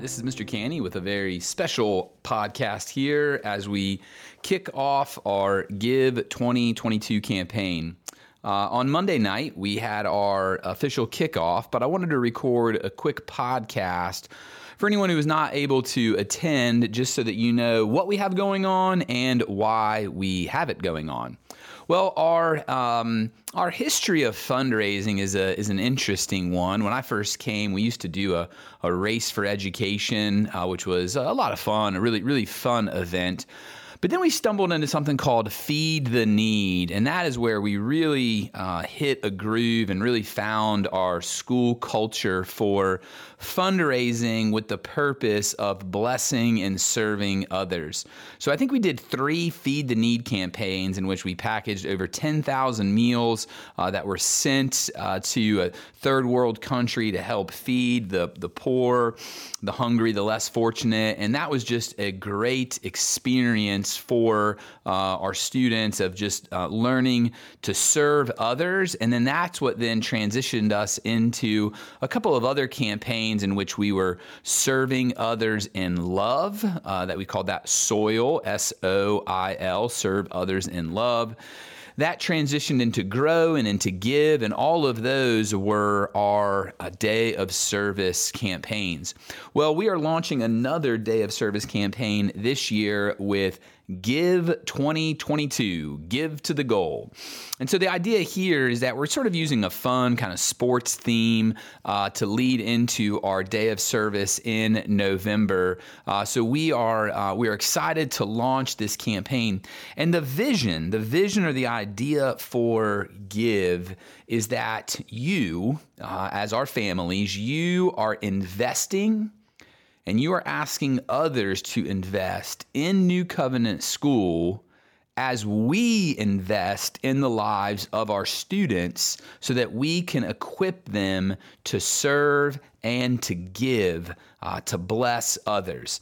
Hi, this is Mr. Canney with a very special podcast here as we kick off our Give 2022 campaign. Uh, on Monday night, we had our official kickoff, but I wanted to record a quick podcast for anyone who is not able to attend, just so that you know what we have going on and why we have it going on. Well, our um, our history of fundraising is a is an interesting one. When I first came, we used to do a, a race for education, uh, which was a lot of fun, a really really fun event. But then we stumbled into something called Feed the Need, and that is where we really uh, hit a groove and really found our school culture for fundraising with the purpose of blessing and serving others. So I think we did three Feed the Need campaigns in which we packaged over 10,000 meals uh, that were sent uh, to a third world country to help feed the, the poor, the hungry, the less fortunate. And that was just a great experience for uh, our students of just uh, learning to serve others. And then that's what then transitioned us into a couple of other campaigns in which we were serving others in love, uh, that we called that SOIL, S O I L, serve others in love that transitioned into grow and into give, and all of those were our uh, day of service campaigns. Well, we are launching another day of service campaign this year with Give 2022, give to the goal. And so the idea here is that we're sort of using a fun kind of sports theme uh, to lead into our day of service in November. Uh, so we are uh, we are excited to launch this campaign. And the vision, the vision or the idea for Give is that you, uh, as our families, you are investing and you are asking others to invest in New Covenant School as we invest in the lives of our students so that we can equip them to serve and to give uh, to bless others.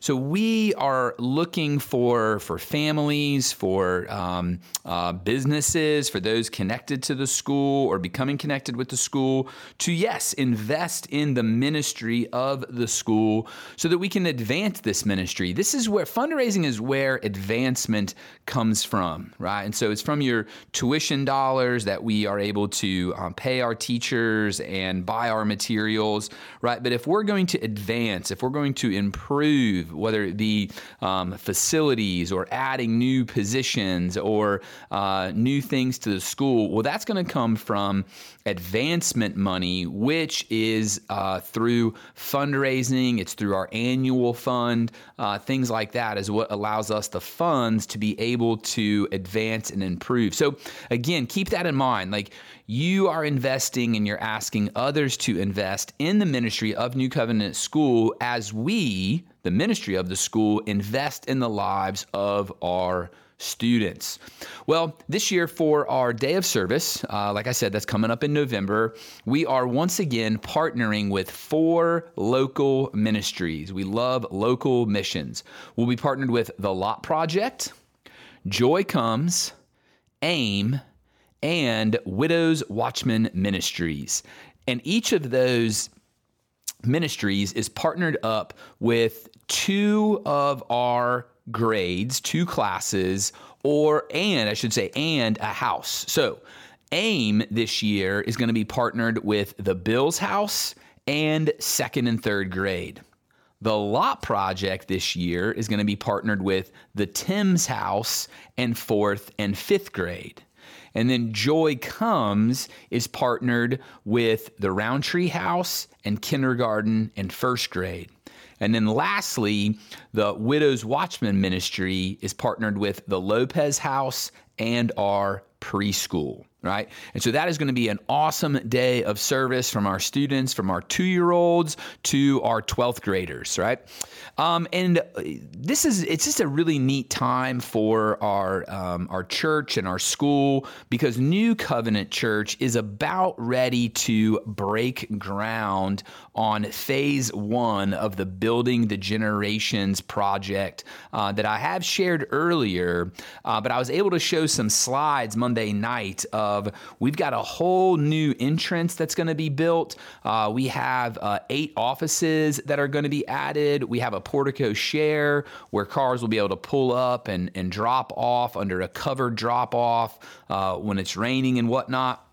So we are looking for for families, for um, uh, businesses, for those connected to the school or becoming connected with the school to yes invest in the ministry of the school so that we can advance this ministry. This is where fundraising is where advancement comes from, right? And so it's from your tuition dollars that we are able to um, pay our teachers and buy our materials, right? But if we're going to advance, if we're going to improve, whether it be um, facilities or adding new positions or uh, new things to the school, well, that's going to come from advancement money, which is uh, through fundraising, it's through our annual fund, uh, things like that is what allows us the funds to be able to advance and improve. So, again, keep that in mind. Like, you are investing and you're asking others to invest in the ministry of New Covenant School as we, the ministry of the school, invest in the lives of our students. Well, this year for our day of service, uh, like I said, that's coming up in November, we are once again partnering with four local ministries. We love local missions. We'll be partnered with the Lot Project, Joy Comes, AIM, and Widows Watchman Ministries. And each of those ministries is partnered up with two of our grades, two classes, or and I should say, and a house. So, AIM this year is going to be partnered with the Bills House and second and third grade. The Lot Project this year is going to be partnered with the Tim's House and fourth and fifth grade. And then Joy Comes is partnered with the Roundtree House and kindergarten and first grade. And then lastly, the Widows Watchman Ministry is partnered with the Lopez House and our preschool right? And so that is going to be an awesome day of service from our students, from our two year olds to our 12th graders, right? Um, and uh, this is, it's just a really neat time for our, um, our church and our school because New Covenant Church is about ready to break ground on phase one of the Building the Generations project uh, that I have shared earlier, uh, but I was able to show some slides Monday night of we've got a whole new entrance that's going to be built. Uh, we have uh, eight offices that are going to be added. We have a porte cochere where cars will be able to pull up and, and drop off under a covered drop off uh, when it's raining and whatnot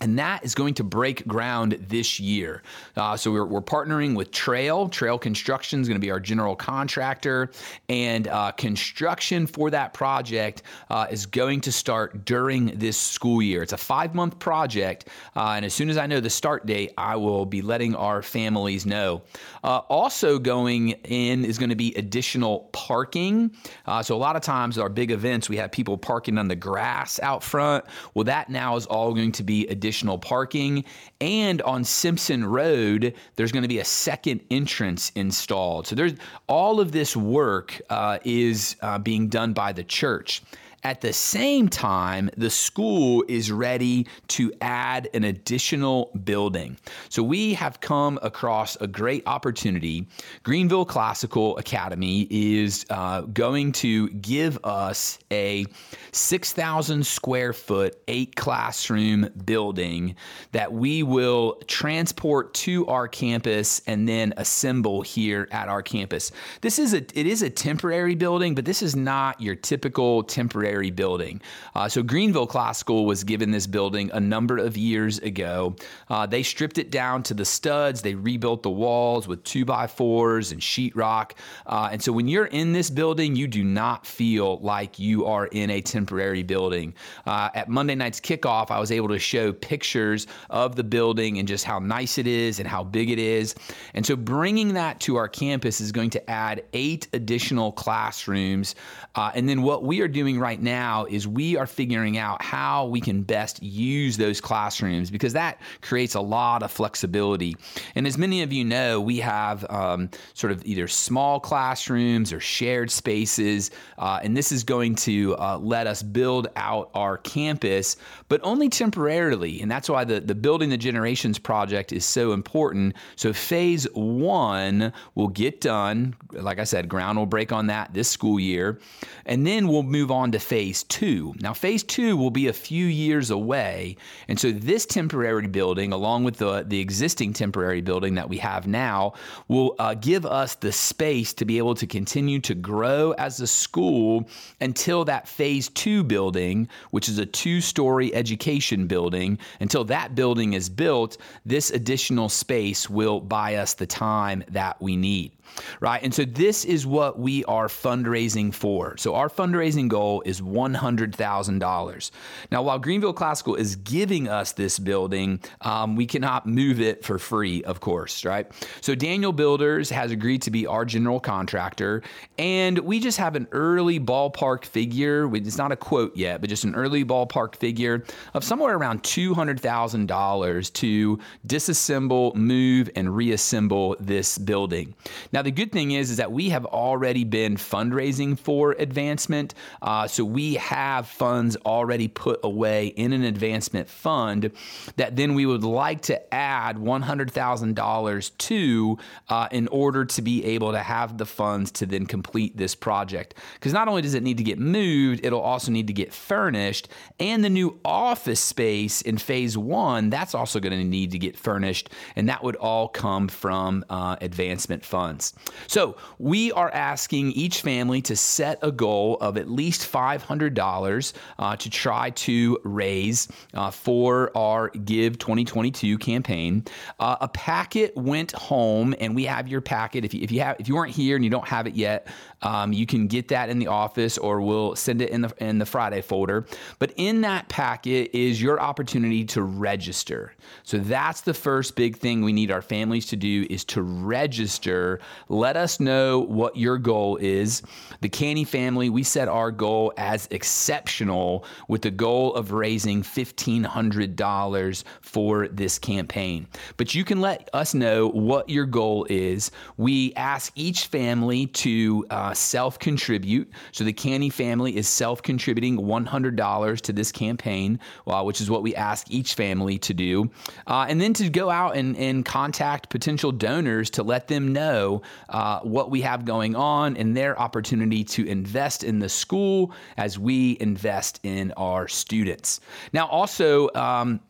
and that is going to break ground this year. Uh, so we're, we're, partnering with Trail. Trail Construction is going to be our general contractor, and uh, construction for that project uh, is going to start during this school year. It's a five month project, uh, and as soon as I know the start date, I will be letting our families know. Uh, also going in is going to be additional parking. Uh, so a lot of times our big events, we have people parking on the grass out front. Well, that now is all going to be additional additional parking. And on Simpson Road, there's going to be a second entrance installed. So there's all of this work uh, is uh, being done by the church. At the same time, the school is ready to add an additional building. So we have come across a great opportunity. Greenville Classical Academy is uh, going to give us a 6,000 square foot, eight classroom building that we will transport to our campus and then assemble here at our campus. This is a it is a temporary building, but this is not your typical temporary building. Uh, so Greenville Classical was given this building a number of years ago. Uh, they stripped it down to the studs. They rebuilt the walls with two by fours and sheetrock. Uh, and so when you're in this building, you do not feel like you are in a temporary building. Uh, at Monday night's kickoff, I was able to show pictures of the building and just how nice it is and how big it is. And so bringing that to our campus is going to add eight additional classrooms. Uh, and then what we are doing right now is we are figuring out how we can best use those classrooms because that creates a lot of flexibility. And as many of you know, we have um, sort of either small classrooms or shared spaces, uh, and this is going to uh, let us build out our campus, but only temporarily. And that's why the, the Building the Generations project is so important. So, phase one will get done. Like I said, ground will break on that this school year. And then we'll move on to phase two. Now, phase two will be a few years away. And so, this temporary building, along with the, the existing temporary building that we have now, will uh, give us the space to be able to continue to grow as a school until that phase two building, which is a two story education building, until that building is built, this additional space will buy us the time that we need right? And so this is what we are fundraising for. So our fundraising goal is $100,000. Now, while Greenville Classical is giving us this building, um, we cannot move it for free, of course, right? So Daniel Builders has agreed to be our general contractor, and we just have an early ballpark figure. It's not a quote yet, but just an early ballpark figure of somewhere around $200,000 to disassemble, move, and reassemble this building. Now, now, the good thing is, is that we have already been fundraising for advancement. Uh, so we have funds already put away in an advancement fund that then we would like to add $100,000 to uh, in order to be able to have the funds to then complete this project. Because not only does it need to get moved, it'll also need to get furnished. And the new office space in phase one, that's also going to need to get furnished. And that would all come from uh, advancement funds. So we are asking each family to set a goal of at least $500 uh, to try to raise uh, for our Give 2022 campaign. Uh, a packet went home, and we have your packet. If you, if you have if you weren't here and you don't have it yet, um, you can get that in the office, or we'll send it in the in the Friday folder. But in that packet is your opportunity to register. So that's the first big thing we need our families to do is to register let us know what your goal is. The Canney family, we set our goal as exceptional with the goal of raising $1,500 for this campaign. But you can let us know what your goal is. We ask each family to uh, self contribute. So the Canney family is self contributing $100 to this campaign, uh, which is what we ask each family to do. Uh, and then to go out and, and contact potential donors to let them know uh, what we have going on and their opportunity to invest in the school as we invest in our students. Now, also, um,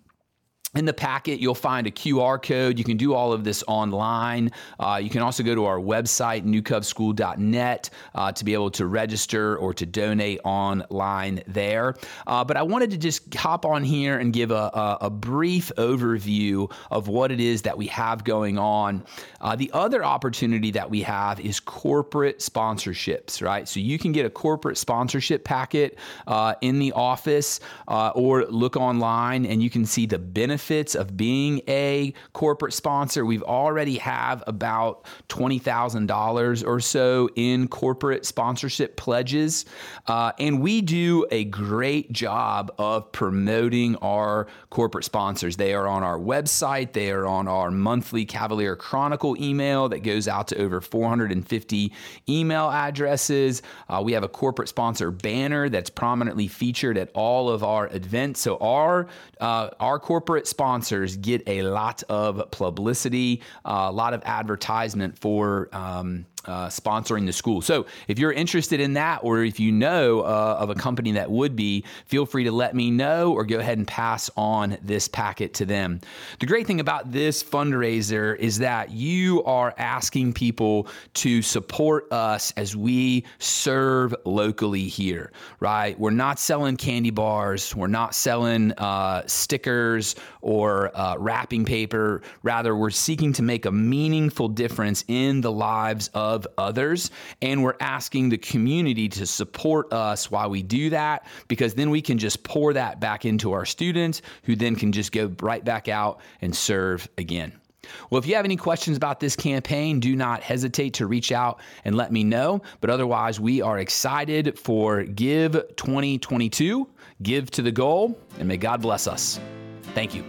in the packet, you'll find a QR code. You can do all of this online. Uh, you can also go to our website, newcubschool.net, uh, to be able to register or to donate online there. Uh, but I wanted to just hop on here and give a, a, a, brief overview of what it is that we have going on. Uh, the other opportunity that we have is corporate sponsorships, right? So you can get a corporate sponsorship packet uh, in the office uh, or look online and you can see the benefits benefits of being a corporate sponsor. We've already have about $20,000 or so in corporate sponsorship pledges. Uh, and we do a great job of promoting our corporate sponsors. They are on our website, they are on our monthly Cavalier Chronicle email that goes out to over 450 email addresses. Uh, we have a corporate sponsor banner that's prominently featured at all of our events. So our uh, our corporate sponsors get a lot of publicity, uh, a lot of advertisement for um, uh, sponsoring the school. So if you're interested in that, or if you know uh, of a company that would be, feel free to let me know or go ahead and pass on this packet to them. The great thing about this fundraiser is that you are asking people to support us as we serve locally here, right? We're not selling candy bars, we're not selling uh, stickers or uh, wrapping paper. Rather, we're seeking to make a meaningful difference in the lives of of others. And we're asking the community to support us while we do that, because then we can just pour that back into our students who then can just go right back out and serve again. Well, if you have any questions about this campaign, do not hesitate to reach out and let me know. But otherwise, we are excited for Give 2022. Give to the goal, and may God bless us. Thank you.